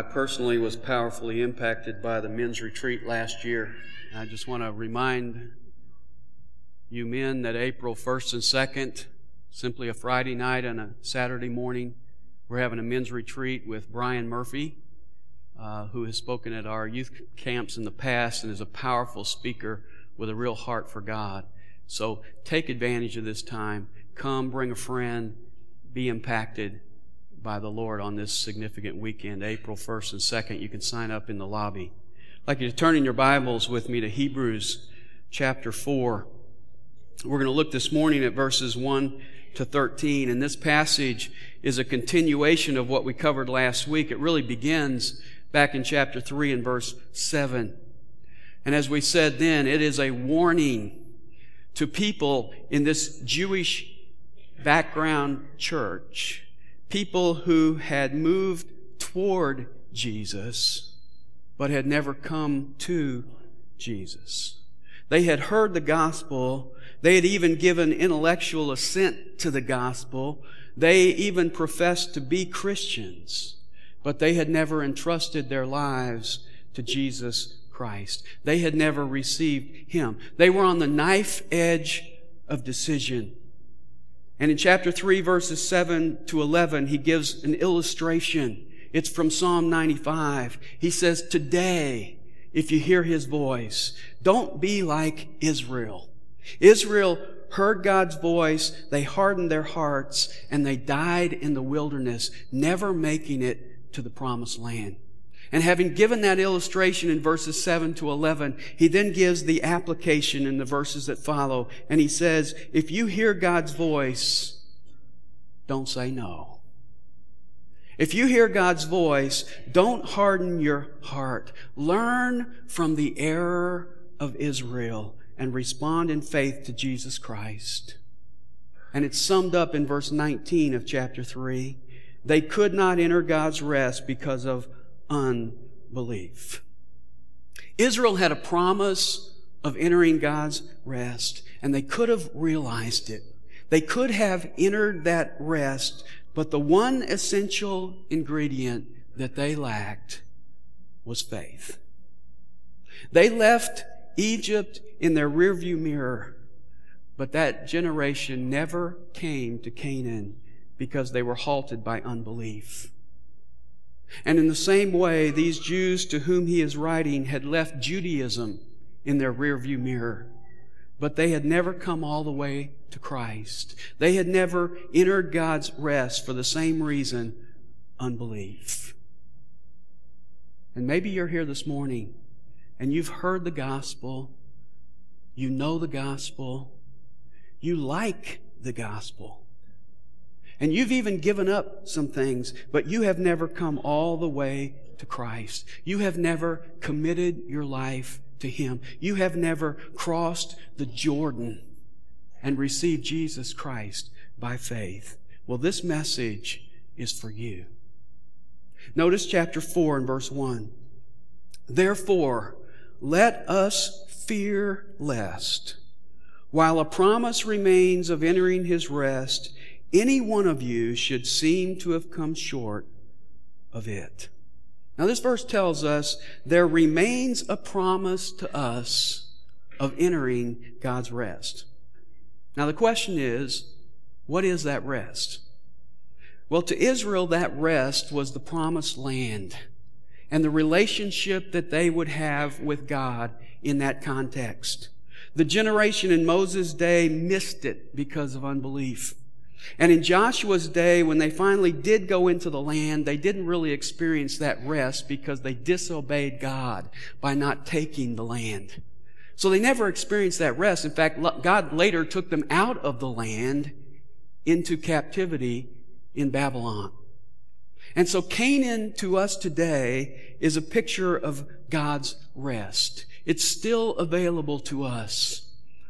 I personally was powerfully impacted by the men's retreat last year. I just want to remind you men that April 1st and 2nd, simply a Friday night and a Saturday morning, we're having a men's retreat with Brian Murphy, uh, who has spoken at our youth camps in the past and is a powerful speaker with a real heart for God. So take advantage of this time. Come, bring a friend, be impacted by the Lord on this significant weekend, April 1st and 2nd. You can sign up in the lobby. I'd like you to turn in your Bibles with me to Hebrews chapter 4. We're going to look this morning at verses 1 to 13, and this passage is a continuation of what we covered last week. It really begins back in chapter 3 and verse 7. And as we said then, it is a warning to people in this Jewish background church people who had moved toward Jesus, but had never come to Jesus. They had heard the gospel. They had even given intellectual assent to the gospel. They even professed to be Christians, but they had never entrusted their lives to Jesus Christ. They had never received Him. They were on the knife edge of decision. And in chapter 3, verses 7 to 11, he gives an illustration. It's from Psalm 95. He says, Today, if you hear his voice, don't be like Israel. Israel heard God's voice, they hardened their hearts, and they died in the wilderness, never making it to the promised land. And having given that illustration in verses 7 to 11, he then gives the application in the verses that follow. And he says, if you hear God's voice, don't say no. If you hear God's voice, don't harden your heart. Learn from the error of Israel and respond in faith to Jesus Christ. And it's summed up in verse 19 of chapter 3. They could not enter God's rest because of unbelief. Israel had a promise of entering God's rest, and they could have realized it. They could have entered that rest, but the one essential ingredient that they lacked was faith. They left Egypt in their rearview mirror, but that generation never came to Canaan because they were halted by unbelief. And in the same way, these Jews to whom he is writing had left Judaism in their rearview mirror, but they had never come all the way to Christ. They had never entered God's rest for the same reason unbelief. And maybe you're here this morning and you've heard the gospel, you know the gospel, you like the gospel. And you've even given up some things, but you have never come all the way to Christ. You have never committed your life to Him. You have never crossed the Jordan and received Jesus Christ by faith. Well, this message is for you. Notice chapter 4 and verse 1. Therefore, let us fear lest, while a promise remains of entering his rest, any one of you should seem to have come short of it. Now, this verse tells us there remains a promise to us of entering God's rest. Now, the question is, what is that rest? Well, to Israel, that rest was the promised land and the relationship that they would have with God in that context. The generation in Moses' day missed it because of unbelief. And in Joshua's day, when they finally did go into the land, they didn't really experience that rest because they disobeyed God by not taking the land. So they never experienced that rest. In fact, God later took them out of the land into captivity in Babylon. And so Canaan to us today is a picture of God's rest. It's still available to us.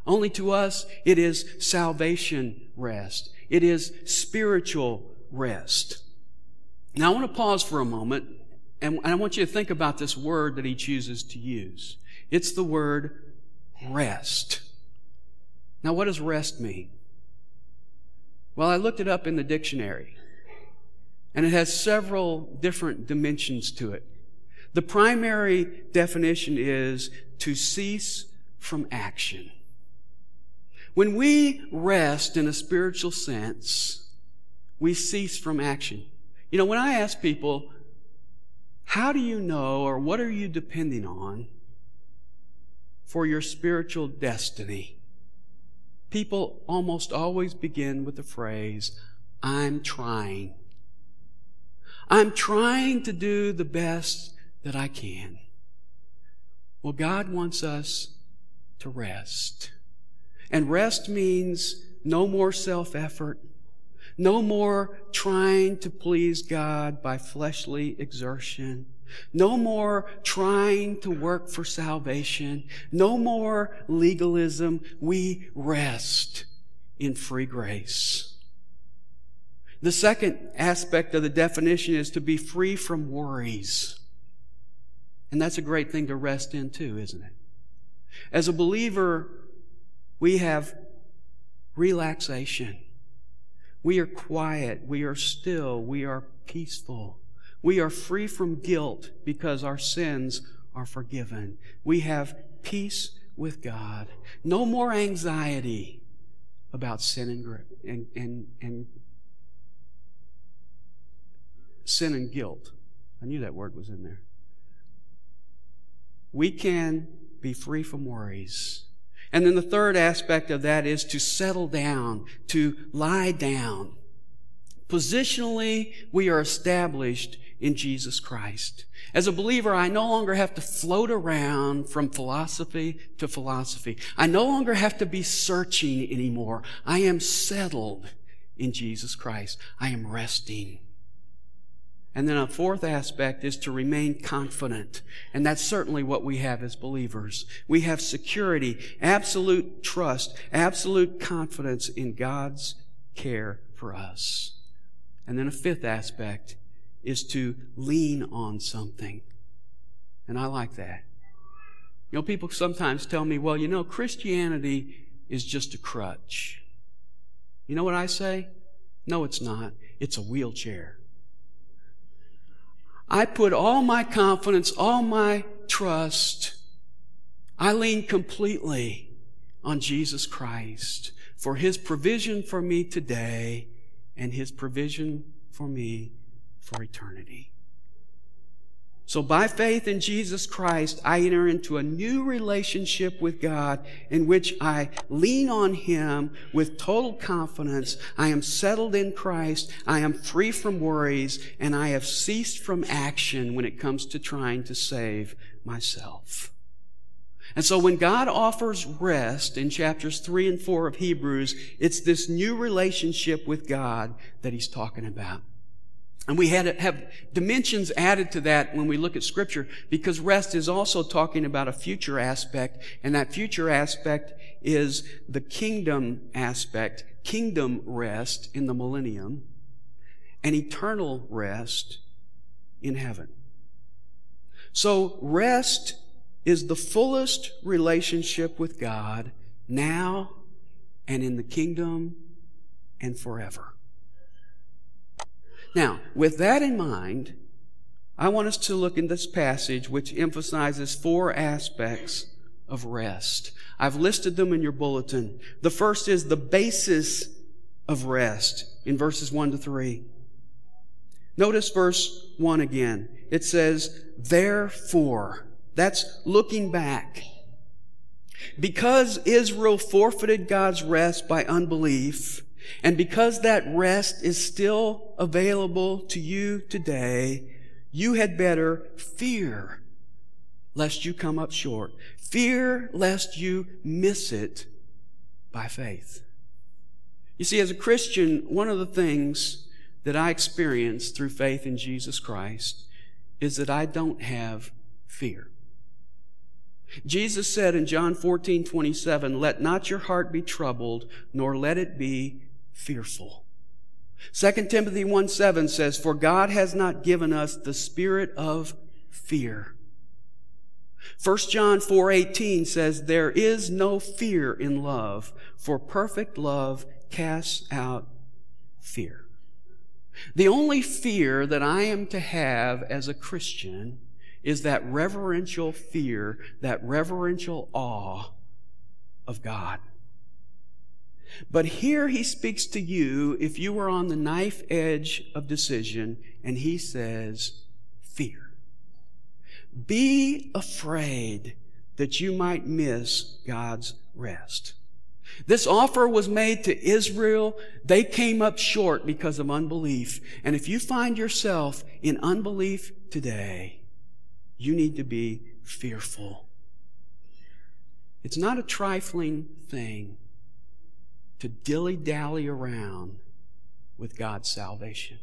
Only to us, it is salvation rest. It is spiritual rest. Now I want to pause for a moment and I want you to think about this word that he chooses to use. It's the word rest. Now what does rest mean? Well, I looked it up in the dictionary. And it has several different dimensions to it. The primary definition is to cease from action. When we rest in a spiritual sense, we cease from action. You know, when I ask people, how do you know or what are you depending on for your spiritual destiny? People almost always begin with the phrase, I'm trying. I'm trying to do the best that I can. Well, God wants us to rest. And rest means no more self effort, no more trying to please God by fleshly exertion. No more trying to work for salvation. No more legalism. We rest in free grace. The second aspect of the definition is to be free from worries. And that's a great thing to rest in too, isn't it? As a believer, we have relaxation. We are quiet. We are still. We are peaceful. We are free from guilt because our sins are forgiven. We have peace with God. No more anxiety about sin and, and, and, and sin and guilt. I knew that word was in there. We can be free from worries. And then the third aspect of that is to settle down, to lie down. Positionally, we are established in Jesus Christ. As a believer, I no longer have to float around from philosophy to philosophy. I no longer have to be searching anymore. I am settled in Jesus Christ. I am resting. And then a fourth aspect is to remain confident. And that's certainly what we have as believers. We have security, absolute trust, absolute confidence in God's care for us. And then a fifth aspect is to lean on something. And I like that. You know, people sometimes tell me, well, you know, Christianity is just a crutch. You know what I say? No, it's not. It's a wheelchair. I put all my confidence, all my trust, I lean completely on Jesus Christ for His provision for me today and His provision for me for eternity. So by faith in Jesus Christ, I enter into a new relationship with God in which I lean on Him with total confidence. I am settled in Christ. I am free from worries and I have ceased from action when it comes to trying to save myself. And so when God offers rest in chapters three and four of Hebrews, it's this new relationship with God that He's talking about. And we had have dimensions added to that when we look at scripture because rest is also talking about a future aspect and that future aspect is the kingdom aspect, kingdom rest in the millennium and eternal rest in heaven. So rest is the fullest relationship with God now and in the kingdom and forever. Now, with that in mind, I want us to look in this passage which emphasizes four aspects of rest. I've listed them in your bulletin. The first is the basis of rest in verses 1 to 3. Notice verse 1 again. It says, therefore. That's looking back. Because Israel forfeited God's rest by unbelief, and because that rest is still available to you today, you had better fear lest you come up short. Fear lest you miss it by faith. You see, as a Christian, one of the things that I experience through faith in Jesus Christ is that I don't have fear. Jesus said in John 14, 27, let not your heart be troubled, nor let it be fearful. 2 Timothy 1 7 says, For God has not given us the spirit of fear. 1 John 4 18 says, There is no fear in love, for perfect love casts out fear. The only fear that I am to have as a Christian is that reverential fear, that reverential awe of God. But here he speaks to you if you are on the knife edge of decision, and he says, Fear. Be afraid that you might miss God's rest. This offer was made to Israel. They came up short because of unbelief. And if you find yourself in unbelief today, you need to be fearful. It's not a trifling thing to dilly dally around with God's salvation.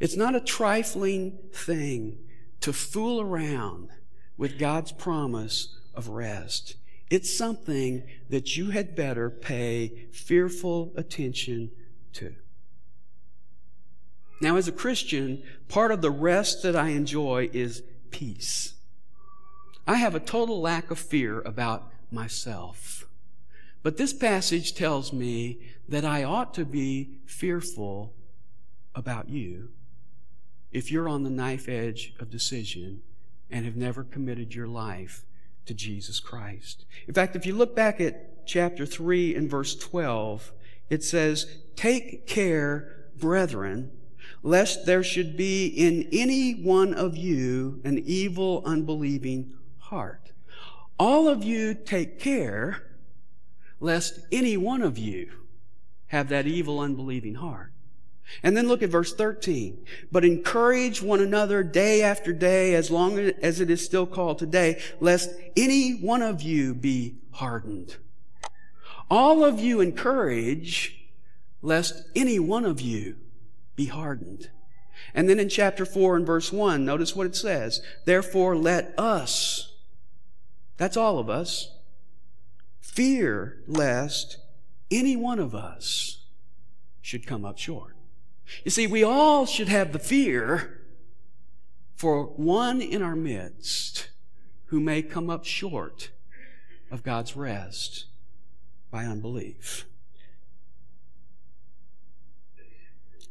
It's not a trifling thing to fool around with God's promise of rest. It's something that you had better pay fearful attention to. Now, as a Christian, part of the rest that I enjoy is peace. I have a total lack of fear about myself. But this passage tells me that I ought to be fearful about you if you're on the knife edge of decision and have never committed your life to Jesus Christ. In fact, if you look back at chapter 3 and verse 12, it says, Take care, brethren, lest there should be in any one of you an evil, unbelieving heart. All of you take care lest any one of you have that evil, unbelieving heart. And then look at verse 13. But encourage one another day after day, as long as it is still called today, lest any one of you be hardened. All of you encourage, lest any one of you be hardened. And then in chapter 4 and verse 1, notice what it says. Therefore let us, that's all of us, fear lest any one of us should come up short. You see, we all should have the fear for one in our midst who may come up short of God's rest by unbelief.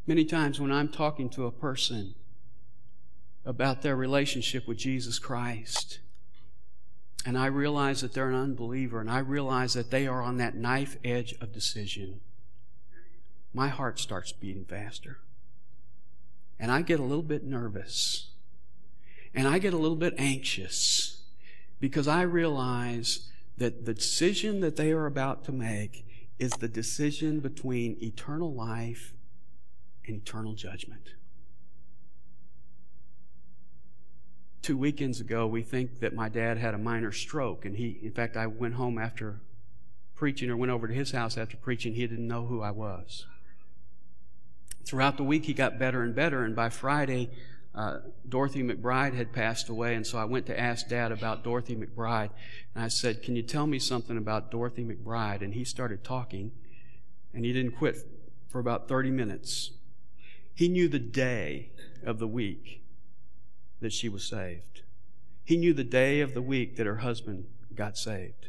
Many times when I'm talking to a person about their relationship with Jesus Christ, and I realize that they're an unbeliever, and I realize that they are on that knife edge of decision, my heart starts beating faster. And I get a little bit nervous. And I get a little bit anxious because I realize that the decision that they are about to make is the decision between eternal life and eternal judgment. Two weekends ago, we think that my dad had a minor stroke, and he, in fact, I went home after preaching or went over to his house after preaching. He didn't know who I was. Throughout the week, he got better and better, and by Friday, uh, Dorothy McBride had passed away, and so I went to ask Dad about Dorothy McBride. And I said, Can you tell me something about Dorothy McBride? And he started talking, and he didn't quit for about 30 minutes. He knew the day of the week that she was saved. He knew the day of the week that her husband got saved.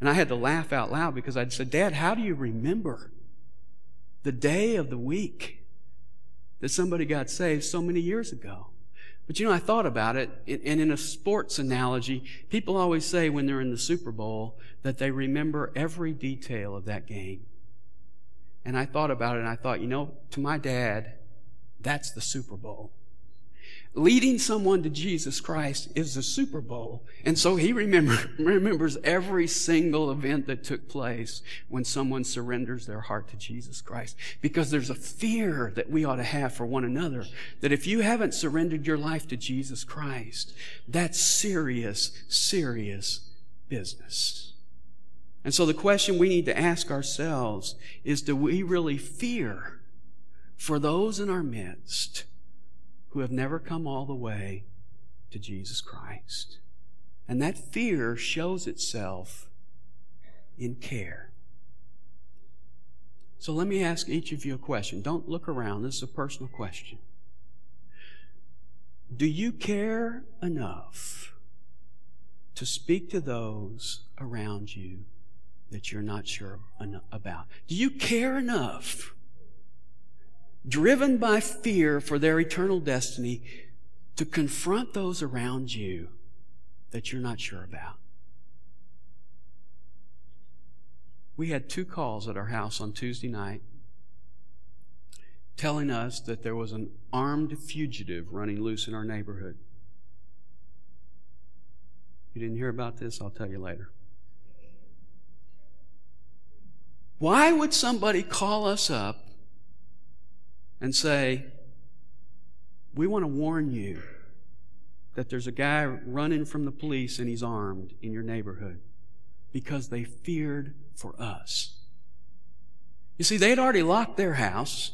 And I had to laugh out loud because I'd said, Dad, how do you remember the day of the week? that somebody got saved so many years ago. But you know, I thought about it, and in a sports analogy, people always say when they're in the Super Bowl that they remember every detail of that game. And I thought about it, and I thought, you know, to my dad, that's the Super Bowl leading someone to Jesus Christ is the Super Bowl. And so he remember, remembers every single event that took place when someone surrenders their heart to Jesus Christ. Because there's a fear that we ought to have for one another. That if you haven't surrendered your life to Jesus Christ, that's serious, serious business. And so the question we need to ask ourselves is, do we really fear for those in our midst who have never come all the way to Jesus Christ. And that fear shows itself in care. So let me ask each of you a question. Don't look around. This is a personal question. Do you care enough to speak to those around you that you're not sure about? Do you care enough driven by fear for their eternal destiny, to confront those around you that you're not sure about. We had two calls at our house on Tuesday night telling us that there was an armed fugitive running loose in our neighborhood. You didn't hear about this? I'll tell you later. Why would somebody call us up and say, We want to warn you that there's a guy running from the police and he's armed in your neighborhood? Because they feared for us. You see, they'd already locked their house.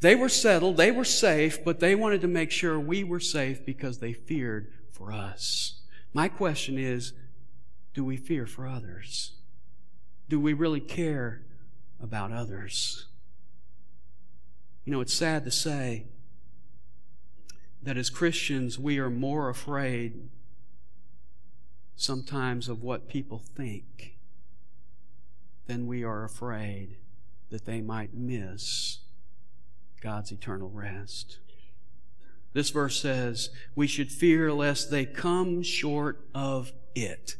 They were settled, they were safe, but they wanted to make sure we were safe because they feared for us. My question is, do we fear for others? Do we really care about others? You know, it's sad to say that as Christians, we are more afraid sometimes of what people think than we are afraid that they might miss God's eternal rest. This verse says, we should fear lest they come short of it.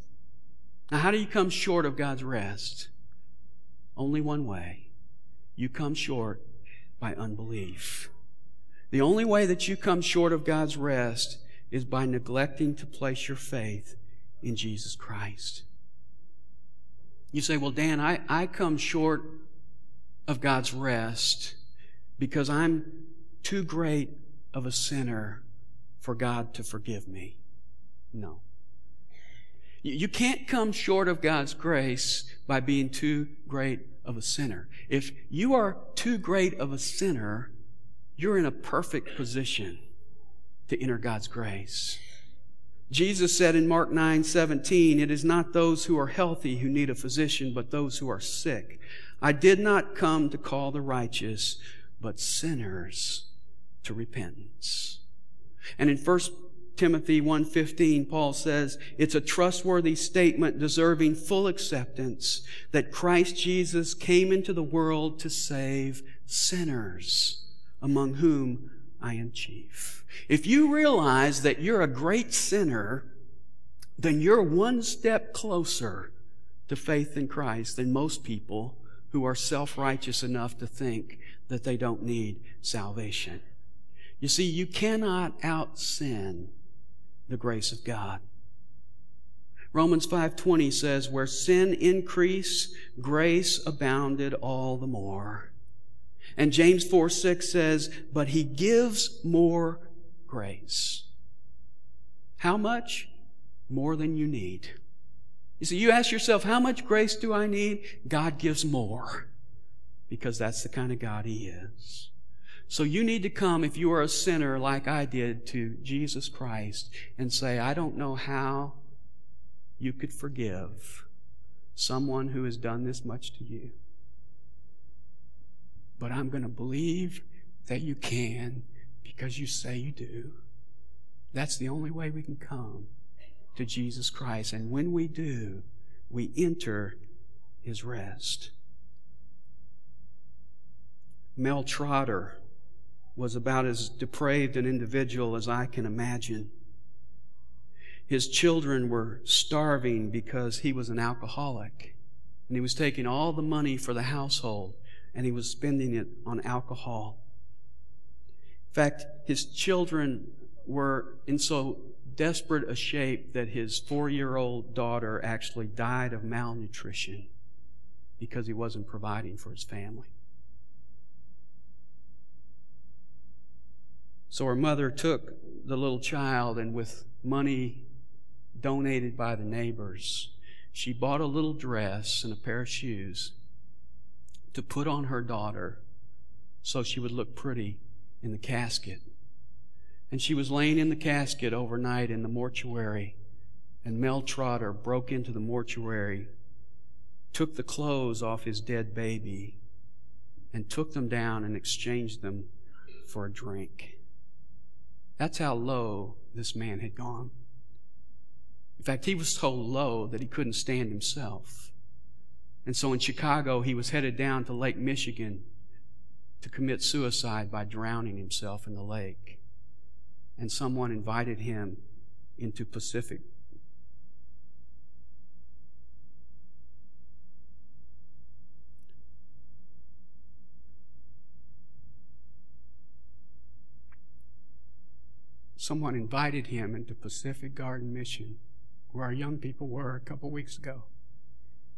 Now, how do you come short of God's rest? Only one way. You come short by unbelief. The only way that you come short of God's rest is by neglecting to place your faith in Jesus Christ. You say, well, Dan, I, I come short of God's rest because I'm too great of a sinner for God to forgive me. No. You can't come short of God's grace by being too great of a sinner. If you are too great of a sinner, you're in a perfect position to enter God's grace. Jesus said in Mark 9 17, It is not those who are healthy who need a physician, but those who are sick. I did not come to call the righteous, but sinners to repentance. And in 1 Timothy 1:15 Paul says it's a trustworthy statement deserving full acceptance that Christ Jesus came into the world to save sinners among whom I am chief. If you realize that you're a great sinner, then you're one step closer to faith in Christ than most people who are self-righteous enough to think that they don't need salvation. You see, you cannot out sin the grace of God. Romans 5:20 says where sin increased grace abounded all the more. And James 4 6 says, but he gives more grace. How much? More than you need. You see, you ask yourself, how much grace do I need? God gives more because that's the kind of God He is. So you need to come, if you are a sinner like I did, to Jesus Christ and say, I don't know how you could forgive someone who has done this much to you. But I'm going to believe that you can because you say you do. That's the only way we can come to Jesus Christ. And when we do, we enter his rest. Mel Trotter was about as depraved an individual as I can imagine. His children were starving because he was an alcoholic. And he was taking all the money for the household and he was spending it on alcohol. In fact, his children were in so desperate a shape that his four year old daughter actually died of malnutrition because he wasn't providing for his family. So her mother took the little child and with money donated by the neighbors, she bought a little dress and a pair of shoes to put on her daughter so she would look pretty in the casket. And she was laying in the casket overnight in the mortuary, and Mel Trotter broke into the mortuary, took the clothes off his dead baby, and took them down and exchanged them for a drink. That's how low this man had gone. In fact, he was so low that he couldn't stand himself. And so in Chicago, he was headed down to Lake Michigan to commit suicide by drowning himself in the lake. And someone invited him into Pacific. Someone invited him into Pacific Garden Mission, where our young people were a couple weeks ago.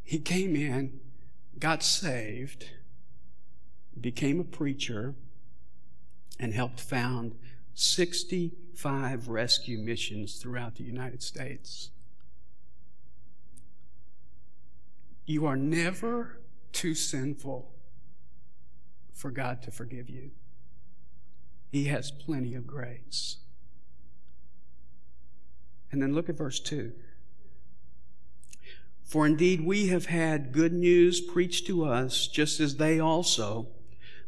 He came in, got saved, became a preacher, and helped found 65 rescue missions throughout the United States. You are never too sinful for God to forgive you. He has plenty of grace. And then look at verse 2. For indeed we have had good news preached to us, just as they also.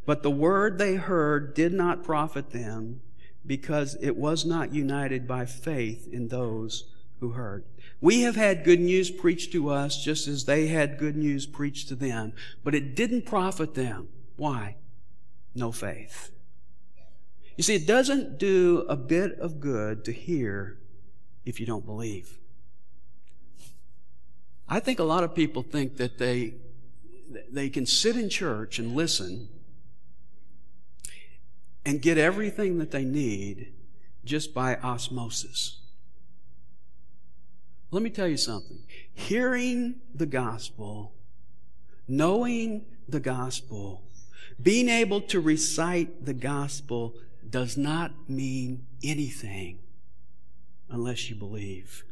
But the word they heard did not profit them, because it was not united by faith in those who heard. We have had good news preached to us, just as they had good news preached to them. But it didn't profit them. Why? No faith. You see, it doesn't do a bit of good to hear if you don't believe. I think a lot of people think that they, they can sit in church and listen and get everything that they need just by osmosis. Let me tell you something. Hearing the gospel, knowing the gospel, being able to recite the gospel does not mean anything unless you believe.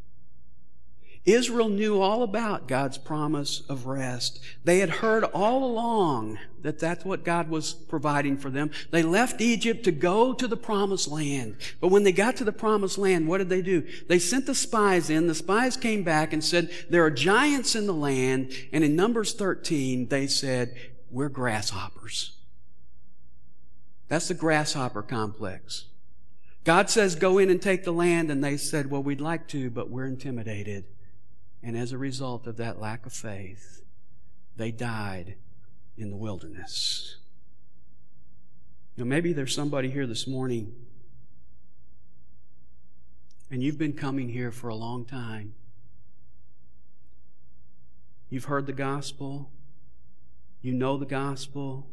Israel knew all about God's promise of rest. They had heard all along that that's what God was providing for them. They left Egypt to go to the promised land. But when they got to the promised land, what did they do? They sent the spies in. The spies came back and said, there are giants in the land. And in Numbers 13, they said, we're grasshoppers. That's the grasshopper complex. God says, go in and take the land. And they said, well, we'd like to, but we're intimidated. And as a result of that lack of faith, they died in the wilderness. Now, maybe there's somebody here this morning and you've been coming here for a long time. You've heard the gospel. You know the gospel.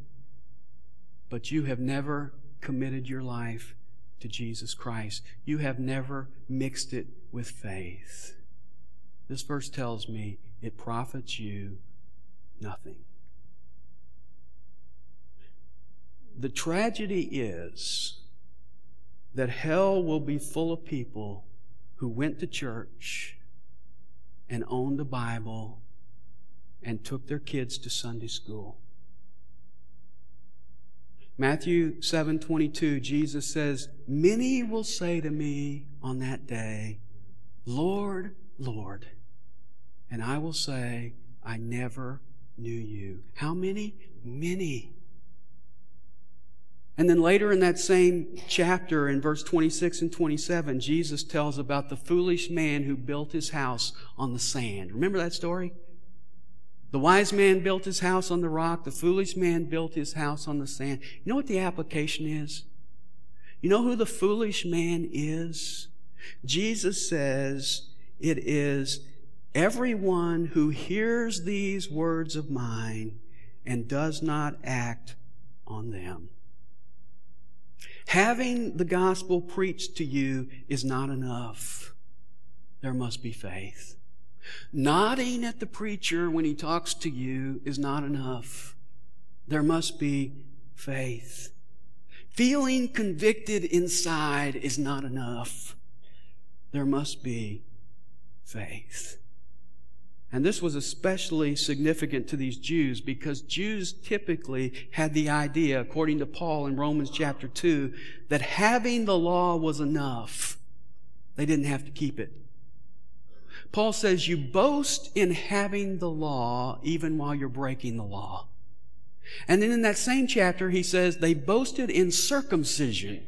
But you have never committed your life to Jesus Christ. You have never mixed it with faith. This verse tells me it profits you nothing. The tragedy is that hell will be full of people who went to church and owned a Bible and took their kids to Sunday school. Matthew 7:22 Jesus says, "Many will say to me on that day, Lord, Lord, and I will say, I never knew you." How many? Many. And then later in that same chapter, in verse 26 and 27, Jesus tells about the foolish man who built his house on the sand. Remember that story? The wise man built his house on the rock. The foolish man built his house on the sand. You know what the application is? You know who the foolish man is? Jesus says it is everyone who hears these words of mine and does not act on them. Having the gospel preached to you is not enough. There must be faith. Nodding at the preacher when he talks to you is not enough. There must be faith. Feeling convicted inside is not enough. There must be faith. And this was especially significant to these Jews because Jews typically had the idea, according to Paul in Romans chapter 2, that having the law was enough. They didn't have to keep it. Paul says you boast in having the law even while you're breaking the law. And then in that same chapter, he says they boasted in circumcision,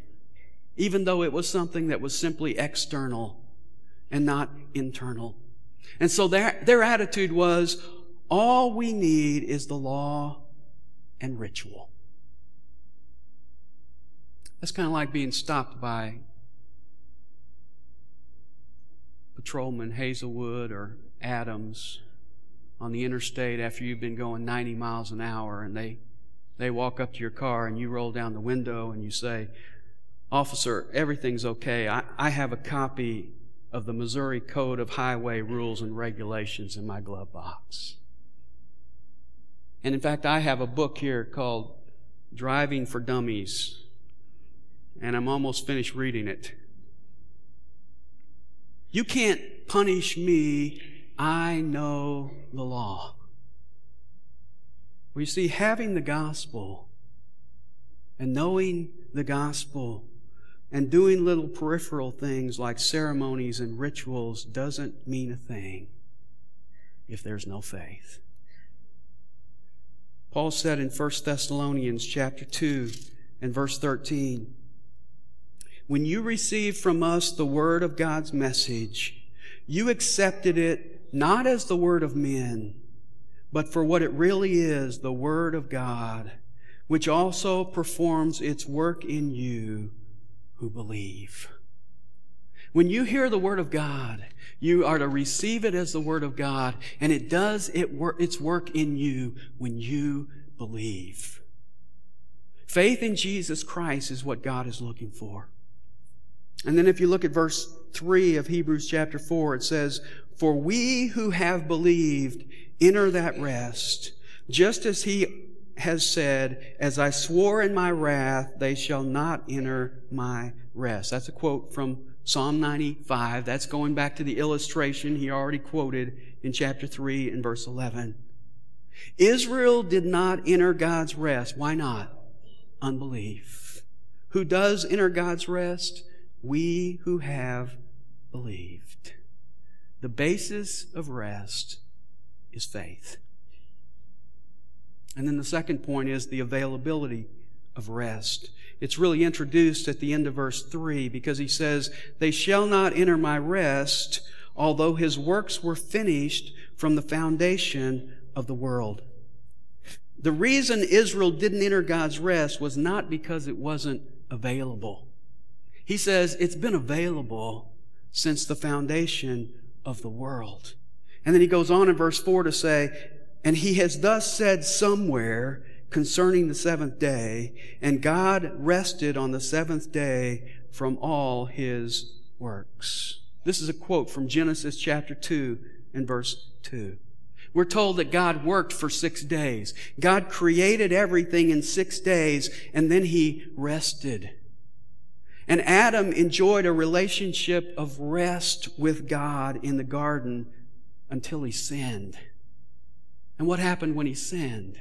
even though it was something that was simply external and not internal. And so their, their attitude was, all we need is the law and ritual. That's kind of like being stopped by Patrolman Hazelwood or Adams on the interstate after you've been going 90 miles an hour and they, they walk up to your car and you roll down the window and you say, Officer, everything's okay. I, I have a copy of the Missouri Code of Highway Rules and Regulations in my glove box. And in fact, I have a book here called Driving for Dummies, and I'm almost finished reading it. You can't punish me. I know the law. We see having the gospel and knowing the gospel and doing little peripheral things like ceremonies and rituals doesn't mean a thing if there's no faith. Paul said in 1 Thessalonians chapter 2 and verse 13, when you received from us the word of God's message, you accepted it not as the word of men, but for what it really is, the word of God, which also performs its work in you who believe. When you hear the Word of God, you are to receive it as the Word of God, and it does its work in you when you believe. Faith in Jesus Christ is what God is looking for. And then if you look at verse 3 of Hebrews chapter 4, it says, For we who have believed enter that rest, just as he has said, As I swore in my wrath, they shall not enter my rest. That's a quote from Psalm 95. That's going back to the illustration he already quoted in chapter 3 and verse 11. Israel did not enter God's rest. Why not? Unbelief. Who does enter God's rest? We who have believed. The basis of rest is faith. And then the second point is the availability of rest. It's really introduced at the end of verse 3 because he says, They shall not enter my rest, although his works were finished from the foundation of the world. The reason Israel didn't enter God's rest was not because it wasn't available. He says it's been available since the foundation of the world. And then he goes on in verse 4 to say, and he has thus said somewhere concerning the seventh day, and God rested on the seventh day from all his works. This is a quote from Genesis chapter 2 and verse 2. We're told that God worked for six days. God created everything in six days, and then he rested. And Adam enjoyed a relationship of rest with God in the garden until he sinned. And what happened when he sinned?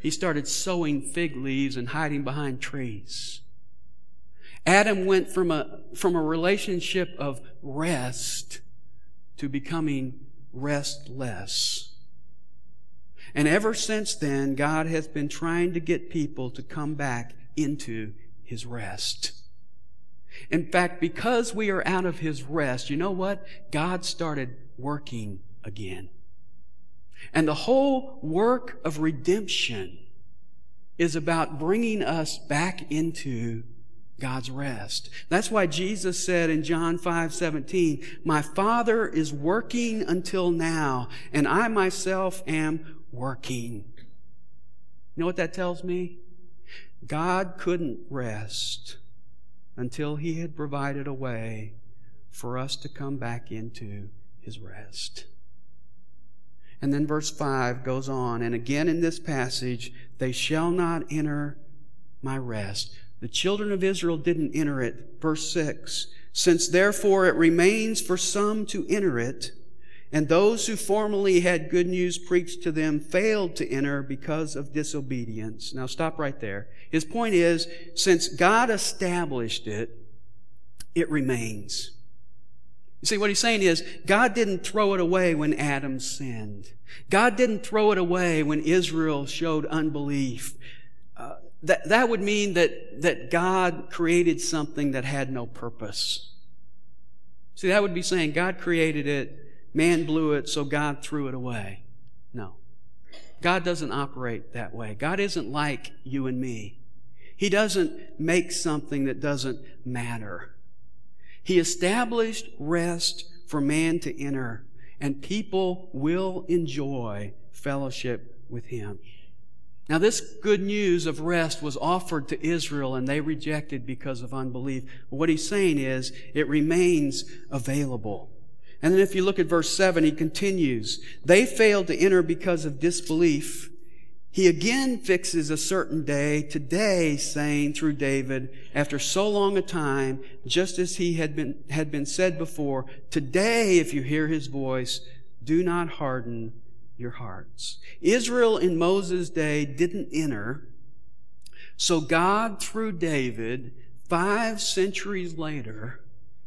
He started sewing fig leaves and hiding behind trees. Adam went from a, from a relationship of rest to becoming restless. And ever since then, God has been trying to get people to come back into His rest. In fact, because we are out of His rest, you know what? God started working again. And the whole work of redemption is about bringing us back into God's rest. That's why Jesus said in John 5, 17, My Father is working until now, and I myself am working. You know what that tells me? God couldn't rest until He had provided a way for us to come back into His rest. And then verse 5 goes on, and again in this passage, they shall not enter my rest. The children of Israel didn't enter it. Verse 6 Since therefore it remains for some to enter it, and those who formerly had good news preached to them failed to enter because of disobedience. Now stop right there. His point is, since God established it, it remains. You see, what he's saying is, God didn't throw it away when Adam sinned. God didn't throw it away when Israel showed unbelief. Uh, that, that would mean that, that God created something that had no purpose. See, that would be saying God created it, man blew it, so God threw it away. No. God doesn't operate that way. God isn't like you and me. He doesn't make something that doesn't matter. He established rest for man to enter, and people will enjoy fellowship with him. Now, this good news of rest was offered to Israel and they rejected because of unbelief. What he's saying is it remains available. And then if you look at verse 7, he continues, they failed to enter because of disbelief. He again fixes a certain day, today, saying through David, after so long a time, just as he had been, had been said before, today, if you hear his voice, do not harden your hearts. Israel in Moses' day didn't enter. So God, through David, five centuries later,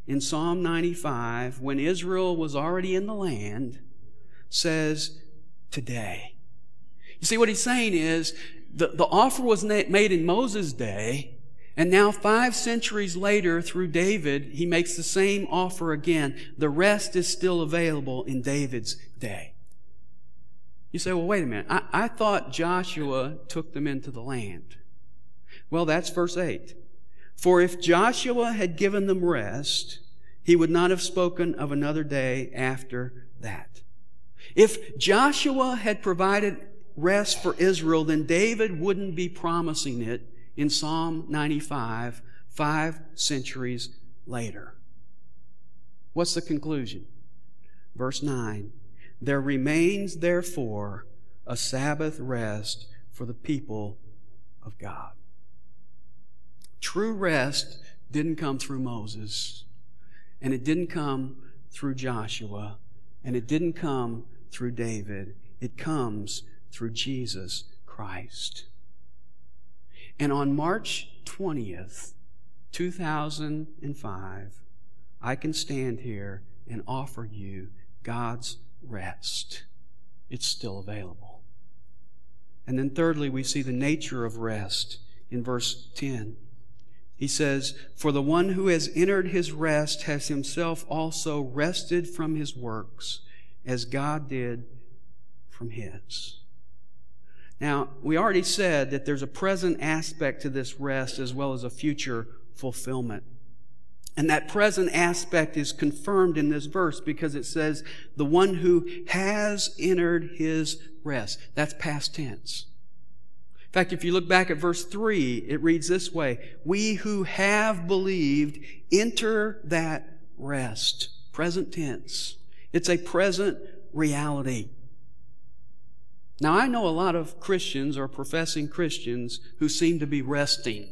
in Psalm 95, when Israel was already in the land, says, Today. You see, what he's saying is the, the offer was made in Moses' day, and now five centuries later, through David, he makes the same offer again. The rest is still available in David's day. You say, well, wait a minute. I, I thought Joshua took them into the land. Well, that's verse 8. For if Joshua had given them rest, he would not have spoken of another day after that. If Joshua had provided rest for Israel, then David wouldn't be promising it in Psalm 95, five centuries later. What's the conclusion? Verse 9. There remains therefore a Sabbath rest for the people of God. True rest didn't come through Moses, and it didn't come through Joshua, and it didn't come through David. It comes through Jesus Christ. And on March 20th, 2005, I can stand here and offer you God's rest. It's still available. And then thirdly, we see the nature of rest in verse 10. He says, For the one who has entered his rest has himself also rested from his works, as God did from his. Now, we already said that there's a present aspect to this rest as well as a future fulfillment. And that present aspect is confirmed in this verse because it says, the one who has entered his rest. That's past tense. In fact, if you look back at verse 3, it reads this way We who have believed enter that rest. Present tense. It's a present reality. Now, I know a lot of Christians or professing Christians who seem to be resting.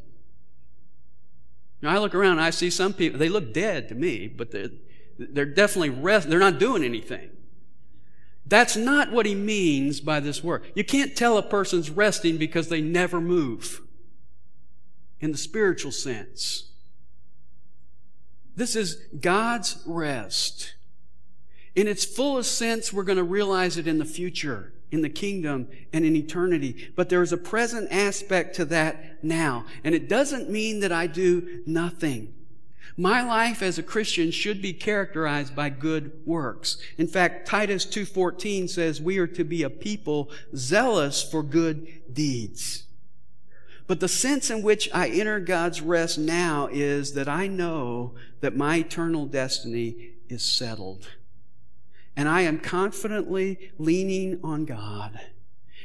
Now, I look around and I see some people, they look dead to me, but they're, they're definitely rest, they're not doing anything. That's not what he means by this word. You can't tell a person's resting because they never move in the spiritual sense. This is God's rest. In its fullest sense, we're going to realize it in the future in the kingdom and in eternity. But there is a present aspect to that now. And it doesn't mean that I do nothing. My life as a Christian should be characterized by good works. In fact, Titus 2:14 says we are to be a people zealous for good deeds. But the sense in which I enter God's rest now is that I know that my eternal destiny is settled. And I am confidently leaning on God.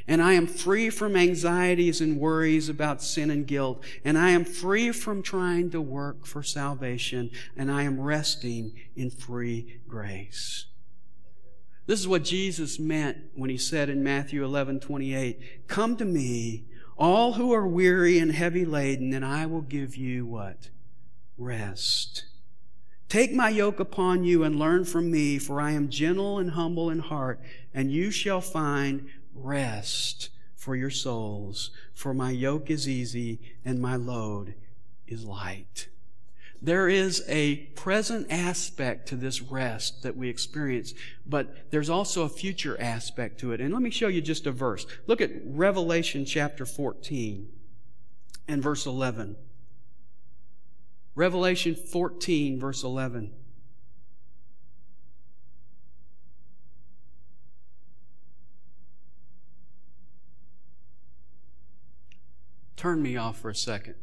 And I am free from anxieties and worries about sin and guilt. And I am free from trying to work for salvation. And I am resting in free grace. This is what Jesus meant when he said in Matthew 11, 28, Come to me, all who are weary and heavy laden, and I will give you what? Rest. Take my yoke upon you and learn from me, for I am gentle and humble in heart, and you shall find rest for your souls. For my yoke is easy and my load is light. There is a present aspect to this rest that we experience, but there's also a future aspect to it. And let me show you just a verse. Look at Revelation chapter 14 and verse 11. Revelation 14, verse 11. Turn me off for a second.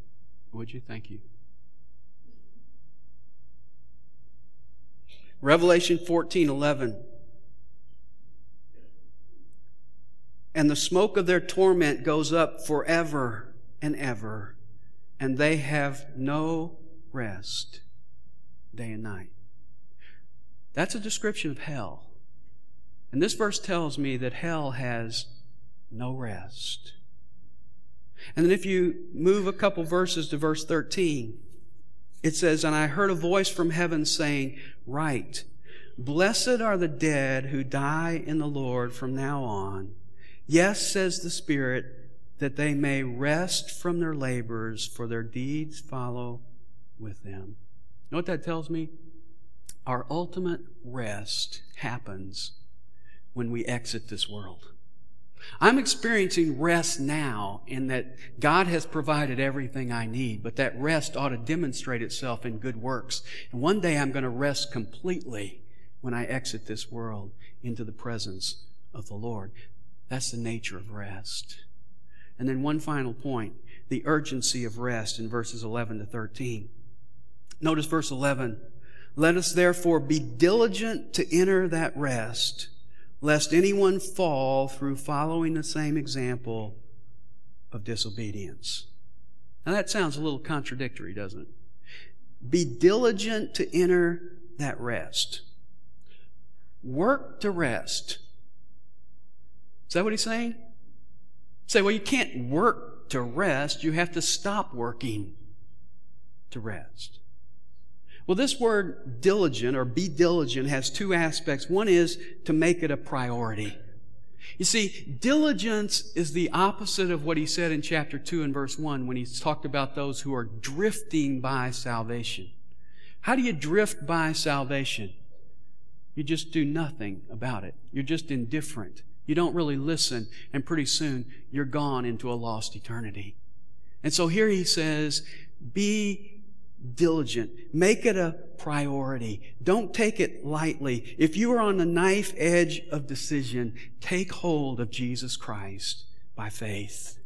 Would you? Thank you. Revelation 14 11. And the smoke of their torment goes up forever and ever, and they have no rest day and night. That's a description of hell. And this verse tells me that hell has no rest. And then if you move a couple verses to verse 13, it says, And I heard a voice from heaven saying, Write, Blessed are the dead who die in the Lord from now on. Yes, says the Spirit, that they may rest from their labors, for their deeds follow with them. You know what that tells me? Our ultimate rest happens when we exit this world. I'm experiencing rest now in that God has provided everything I need, but that rest ought to demonstrate itself in good works. And one day I'm going to rest completely when I exit this world into the presence of the Lord. That's the nature of rest. And then one final point the urgency of rest in verses 11 to 13. Notice verse 11. Let us therefore be diligent to enter that rest lest anyone fall through following the same example of disobedience. Now that sounds a little contradictory, doesn't it? Be diligent to enter that rest. Work to rest. Is that what he's saying? Say, well, you can't work to rest. You have to stop working to rest. Well, this word diligent or be diligent has two aspects. One is to make it a priority. You see, diligence is the opposite of what he said in chapter 2 and verse 1 when he talked about those who are drifting by salvation. How do you drift by salvation? You just do nothing about it. You're just indifferent. You don't really listen, and pretty soon you're gone into a lost eternity. And so here he says, be diligent. Make it a priority. Don't take it lightly. If you are on the knife edge of decision, take hold of Jesus Christ by faith.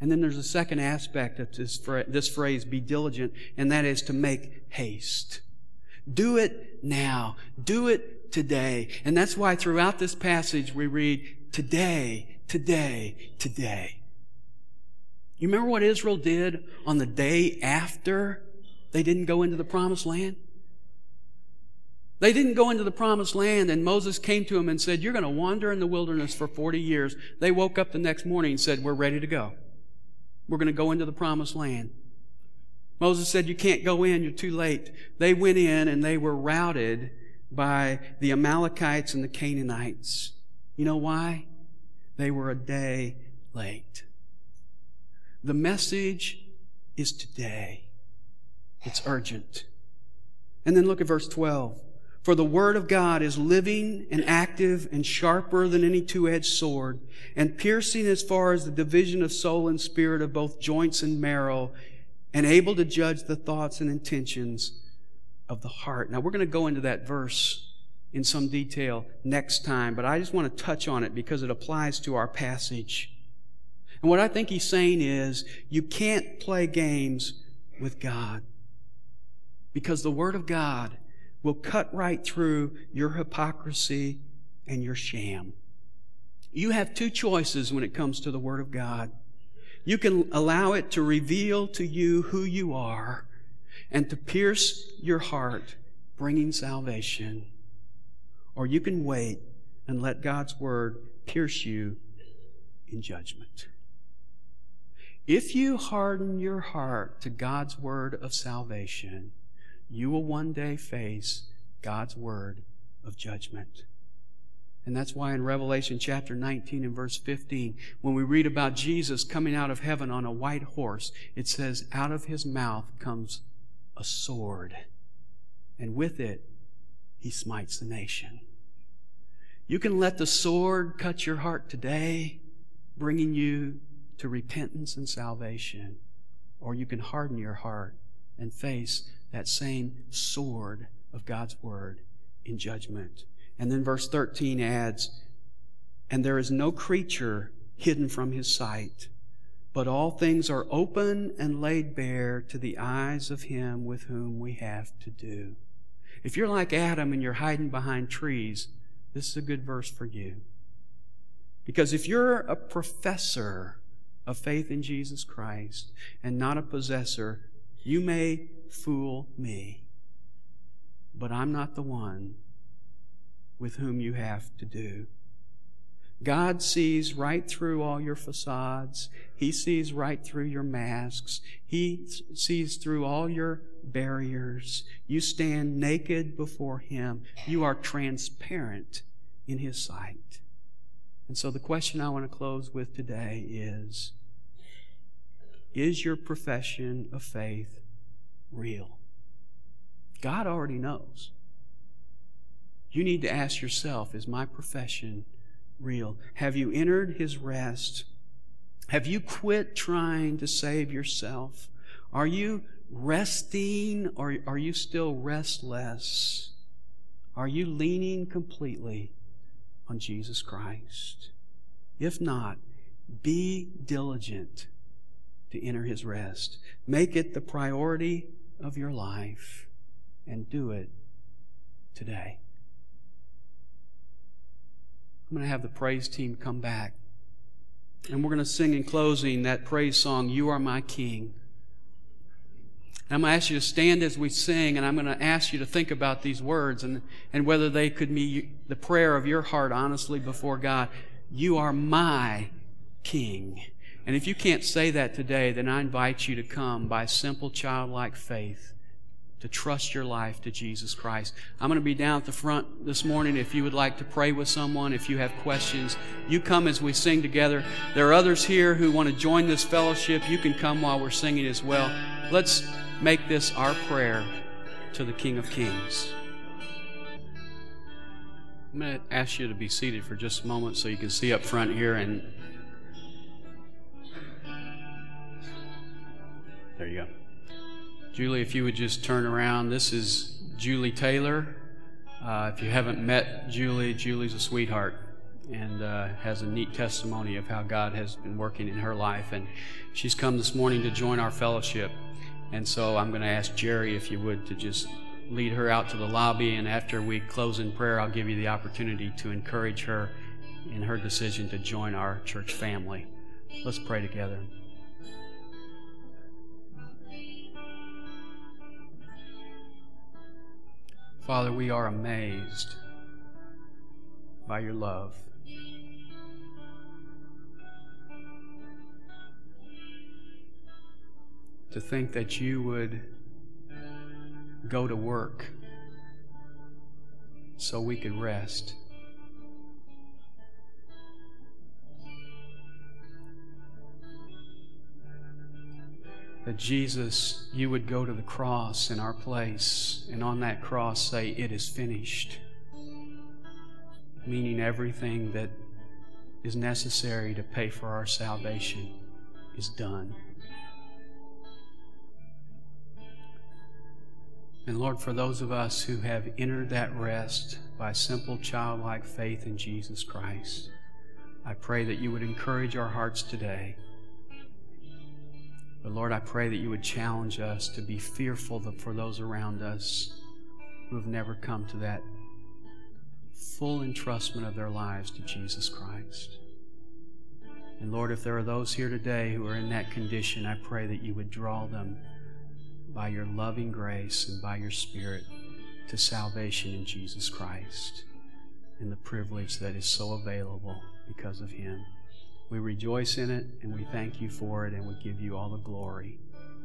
And then there's a second aspect of this, this phrase, be diligent, and that is to make haste. Do it now. Do it today. And that's why throughout this passage we read, today, today, today. You remember what Israel did on the day after they didn't go into the promised land? They didn't go into the promised land, and Moses came to them and said, You're going to wander in the wilderness for 40 years. They woke up the next morning and said, We're ready to go. We're going to go into the promised land. Moses said, You can't go in, you're too late. They went in and they were routed by the Amalekites and the Canaanites. You know why? They were a day late. The message is today. It's urgent. And then look at verse 12. For the word of God is living and active and sharper than any two-edged sword and piercing as far as the division of soul and spirit of both joints and marrow and able to judge the thoughts and intentions of the heart. Now we're going to go into that verse in some detail next time, but I just want to touch on it because it applies to our passage. And what I think he's saying is you can't play games with God. Because the Word of God will cut right through your hypocrisy and your sham. You have two choices when it comes to the Word of God. You can allow it to reveal to you who you are and to pierce your heart, bringing salvation. Or you can wait and let God's Word pierce you in judgment. If you harden your heart to God's word of salvation, you will one day face God's word of judgment. And that's why in Revelation chapter 19 and verse 15, when we read about Jesus coming out of heaven on a white horse, it says, out of his mouth comes a sword, and with it he smites the nation. You can let the sword cut your heart today, bringing you to repentance and salvation, or you can harden your heart and face that same sword of God's word in judgment. And then verse 13 adds, And there is no creature hidden from his sight, but all things are open and laid bare to the eyes of him with whom we have to do. If you're like Adam and you're hiding behind trees, this is a good verse for you. Because if you're a professor of faith in Jesus Christ and not a possessor, you may fool me. But I'm not the one with whom you have to do. God sees right through all your facades. He sees right through your masks. He sees through all your barriers. You stand naked before Him. You are transparent in His sight. And so the question I want to close with today is Is your profession of faith real? God already knows. You need to ask yourself Is my profession real? Have you entered His rest? Have you quit trying to save yourself? Are you resting or are you still restless? Are you leaning completely on Jesus Christ? If not, be diligent to enter his rest. Make it the priority of your life and do it today. I'm going to have the praise team come back. And we're going to sing in closing that praise song, You Are My King. And I'm going to ask you to stand as we sing, and I'm going to ask you to think about these words and, and whether they could be the prayer of your heart honestly before God. You are my King. And if you can't say that today, then I invite you to come by simple childlike faith to trust your life to Jesus Christ. I'm going to be down at the front this morning if you would like to pray with someone, if you have questions. You come as we sing together. There are others here who want to join this fellowship. You can come while we're singing as well. Let's make this our prayer to the King of Kings. I'm going to ask you to be seated for just a moment so you can see up front here and there you go. Julie, if you would just turn around. This is Julie Taylor. Uh, if you haven't met Julie, Julie's a sweetheart and uh, has a neat testimony of how God has been working in her life. And she's come this morning to join our fellowship. And so I'm going to ask Jerry, if you would, to just lead her out to the lobby. And after we close in prayer, I'll give you the opportunity to encourage her in her decision to join our church family. Let's pray together. Father, we are amazed by your love. To think that you would go to work so we could rest. that Jesus, you would go to the cross in our place and on that cross say, It is finished. Meaning everything that is necessary to pay for our salvation is done. And Lord, for those of us who have entered that rest by simple childlike faith in Jesus Christ, I pray that you would encourage our hearts today but Lord, I pray that you would challenge us to be fearful for those around us who have never come to that full entrustment of their lives to Jesus Christ. And Lord, if there are those here today who are in that condition, I pray that you would draw them by your loving grace and by your Spirit to salvation in Jesus Christ and the privilege that is so available because of Him. We rejoice in it and we thank you for it and we give you all the glory.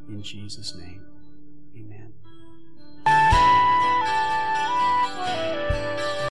In Jesus' name, amen.